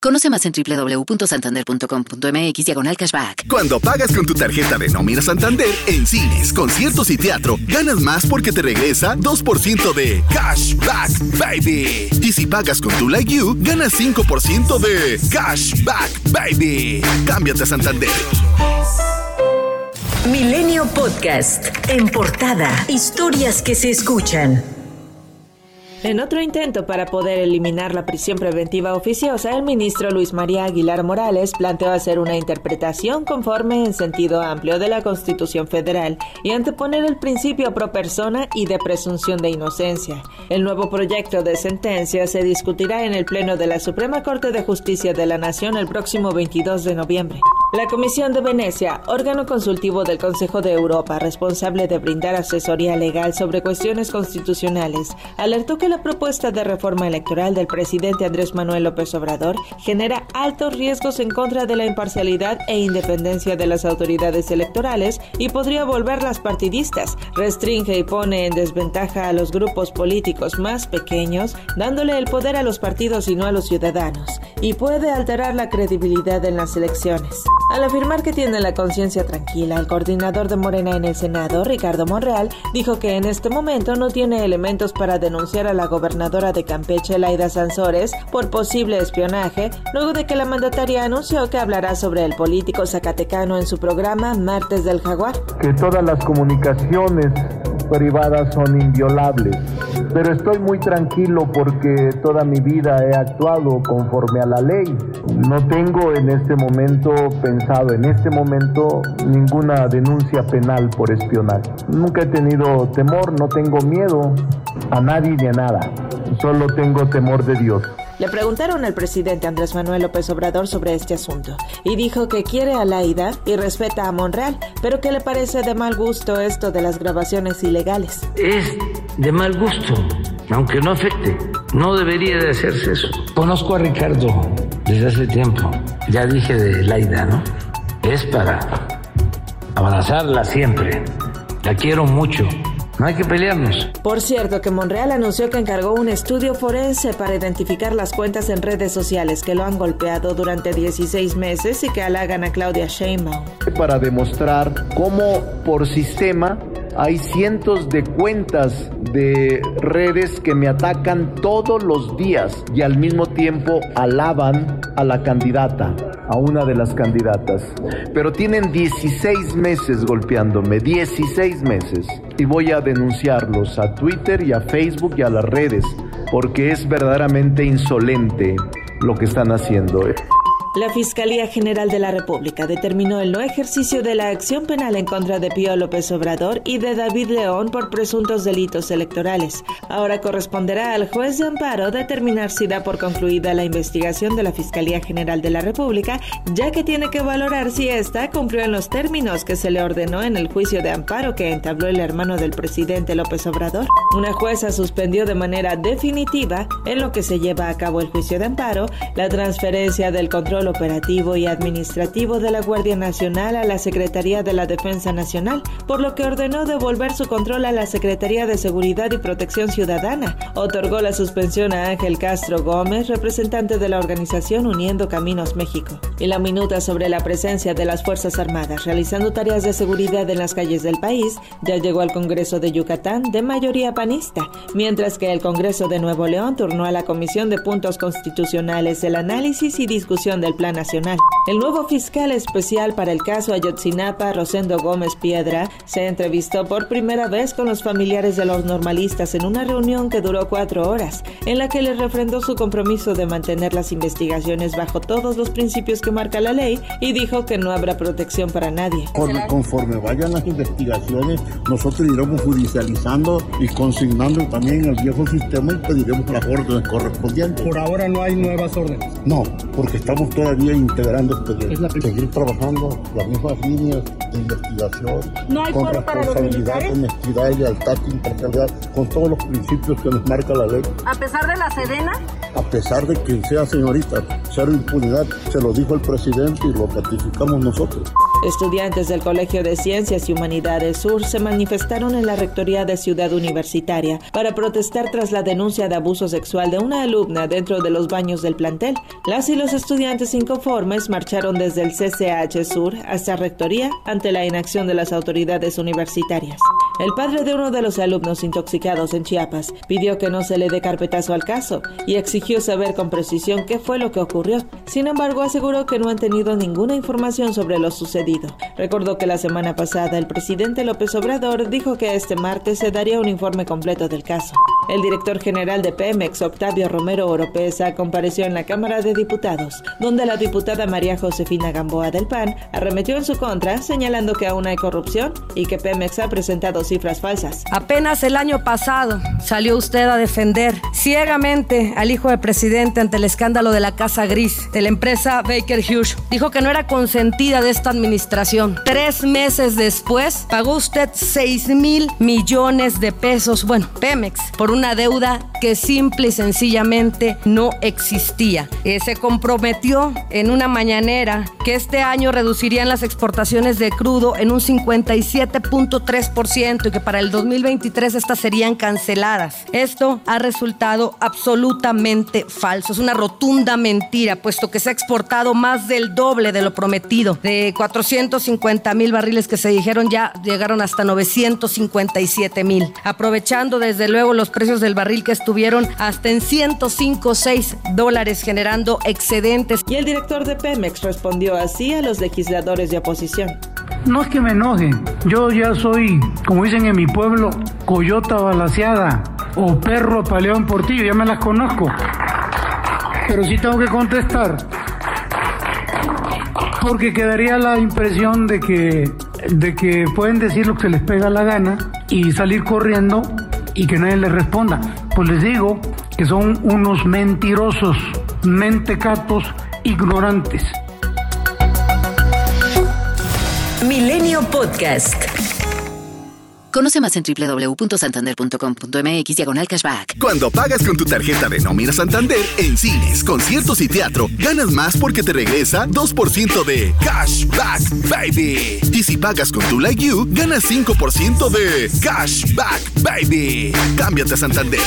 Conoce más en www.santander.com.mx diagonal cashback. Cuando pagas con tu tarjeta de nómina Santander en cines, conciertos y teatro, ganas más porque te regresa 2% de cashback, baby. Y si pagas con tu Like You, ganas 5% de cashback, baby. Cámbiate a Santander. Milenio Podcast. En portada. Historias que se escuchan. En otro intento para poder eliminar la prisión preventiva oficiosa, el ministro Luis María Aguilar Morales planteó hacer una interpretación conforme en sentido amplio de la Constitución Federal y anteponer el principio pro persona y de presunción de inocencia. El nuevo proyecto de sentencia se discutirá en el Pleno de la Suprema Corte de Justicia de la Nación el próximo 22 de noviembre. La Comisión de Venecia, órgano consultivo del Consejo de Europa responsable de brindar asesoría legal sobre cuestiones constitucionales, alertó que la propuesta de reforma electoral del presidente Andrés Manuel López Obrador genera altos riesgos en contra de la imparcialidad e independencia de las autoridades electorales y podría volverlas partidistas, restringe y pone en desventaja a los grupos políticos más pequeños, dándole el poder a los partidos y no a los ciudadanos, y puede alterar la credibilidad en las elecciones. Al afirmar que tiene la conciencia tranquila, el coordinador de Morena en el Senado, Ricardo Monreal, dijo que en este momento no tiene elementos para denunciar a la gobernadora de Campeche, Laida Sansores, por posible espionaje, luego de que la mandataria anunció que hablará sobre el político zacatecano en su programa Martes del Jaguar. Que todas las comunicaciones privadas son inviolables. Pero estoy muy tranquilo porque toda mi vida he actuado conforme a la ley. No tengo en este momento pensado, en este momento, ninguna denuncia penal por espionaje. Nunca he tenido temor, no tengo miedo a nadie ni a nada. Solo tengo temor de Dios. Le preguntaron al presidente Andrés Manuel López Obrador sobre este asunto y dijo que quiere a Laida y respeta a Monreal, pero que le parece de mal gusto esto de las grabaciones ilegales. Es de mal gusto, aunque no afecte. No debería de hacerse eso. Conozco a Ricardo desde hace tiempo. Ya dije de Laida, ¿no? Es para abrazarla siempre. La quiero mucho no hay que pelearnos. Por cierto, que Monreal anunció que encargó un estudio forense para identificar las cuentas en redes sociales que lo han golpeado durante 16 meses y que halagan a Claudia Sheinbaum. Para demostrar cómo por sistema hay cientos de cuentas de redes que me atacan todos los días y al mismo tiempo alaban a la candidata, a una de las candidatas. Pero tienen 16 meses golpeándome, 16 meses. Y voy a denunciarlos a Twitter y a Facebook y a las redes, porque es verdaderamente insolente lo que están haciendo. La Fiscalía General de la República determinó el no ejercicio de la acción penal en contra de Pío López Obrador y de David León por presuntos delitos electorales. Ahora corresponderá al juez de amparo determinar si da por concluida la investigación de la Fiscalía General de la República, ya que tiene que valorar si ésta cumplió en los términos que se le ordenó en el juicio de amparo que entabló el hermano del presidente López Obrador. Una jueza suspendió de manera definitiva, en lo que se lleva a cabo el juicio de amparo, la transferencia del control operativo y administrativo de la Guardia Nacional a la Secretaría de la Defensa Nacional, por lo que ordenó devolver su control a la Secretaría de Seguridad y Protección Ciudadana. Otorgó la suspensión a Ángel Castro Gómez, representante de la organización Uniendo Caminos México. Y la minuta sobre la presencia de las Fuerzas Armadas realizando tareas de seguridad en las calles del país ya llegó al Congreso de Yucatán de mayoría panista, mientras que el Congreso de Nuevo León turnó a la Comisión de Puntos Constitucionales el análisis y discusión de Plan Nacional. El nuevo fiscal especial para el caso Ayotzinapa, Rosendo Gómez Piedra, se entrevistó por primera vez con los familiares de los normalistas en una reunión que duró cuatro horas, en la que les refrendó su compromiso de mantener las investigaciones bajo todos los principios que marca la ley y dijo que no habrá protección para nadie. Conforme vayan las investigaciones, nosotros iremos judicializando y consignando también el viejo sistema y pediremos las órdenes correspondientes. Por ahora no hay nuevas órdenes. No, porque estamos todavía integrando expedientes. Seguir trabajando las mismas líneas de investigación. No hay con para responsabilidad, honestidad, lealtad, imparcialidad, con todos los principios que nos marca la ley. A pesar de la sedena. A pesar de que sea señorita, cero impunidad, se lo dijo el presidente y lo ratificamos nosotros. Estudiantes del Colegio de Ciencias y Humanidades Sur se manifestaron en la Rectoría de Ciudad Universitaria para protestar tras la denuncia de abuso sexual de una alumna dentro de los baños del plantel. Las y los estudiantes inconformes marcharon desde el CCH Sur hasta Rectoría ante la inacción de las autoridades universitarias. El padre de uno de los alumnos intoxicados en Chiapas pidió que no se le dé carpetazo al caso y exigió saber con precisión qué fue lo que ocurrió. Sin embargo, aseguró que no han tenido ninguna información sobre lo sucedido. Recordó que la semana pasada el presidente López Obrador dijo que este martes se daría un informe completo del caso. El director general de Pemex, Octavio Romero Oropesa, compareció en la Cámara de Diputados, donde la diputada María Josefina Gamboa del PAN arremetió en su contra, señalando que aún hay corrupción y que Pemex ha presentado cifras falsas. Apenas el año pasado salió usted a defender ciegamente al hijo del presidente ante el escándalo de la Casa Gris de la empresa Baker Hughes. Dijo que no era consentida de esta administración. Tres meses después pagó usted 6 mil millones de pesos, bueno, Pemex, por una deuda que simple y sencillamente no existía. Eh, se comprometió en una mañanera que este año reducirían las exportaciones de crudo en un 57.3% y que para el 2023 estas serían canceladas. Esto ha resultado absolutamente falso. Es una rotunda mentira, puesto que se ha exportado más del doble de lo prometido. De 450 mil barriles que se dijeron ya llegaron hasta 957 mil. Aprovechando desde luego los precios del barril que hasta en 105.6 dólares generando excedentes. Y el director de Pemex respondió así a los legisladores de oposición. No es que me enoje, yo ya soy, como dicen en mi pueblo, coyota balaseada o perro paleón por ti, ya me las conozco. Pero sí tengo que contestar. Porque quedaría la impresión de que, de que pueden decir lo que se les pega la gana y salir corriendo y que nadie les responda. Pues les digo que son unos mentirosos, mentecatos, ignorantes. Milenio Podcast. Conoce más en www.santander.com.mx diagonal cashback. Cuando pagas con tu tarjeta de nómina Santander en cines, conciertos y teatro, ganas más porque te regresa 2% de cashback, baby. Y si pagas con tu Like You, ganas 5% de cashback, baby. Cámbiate a Santander.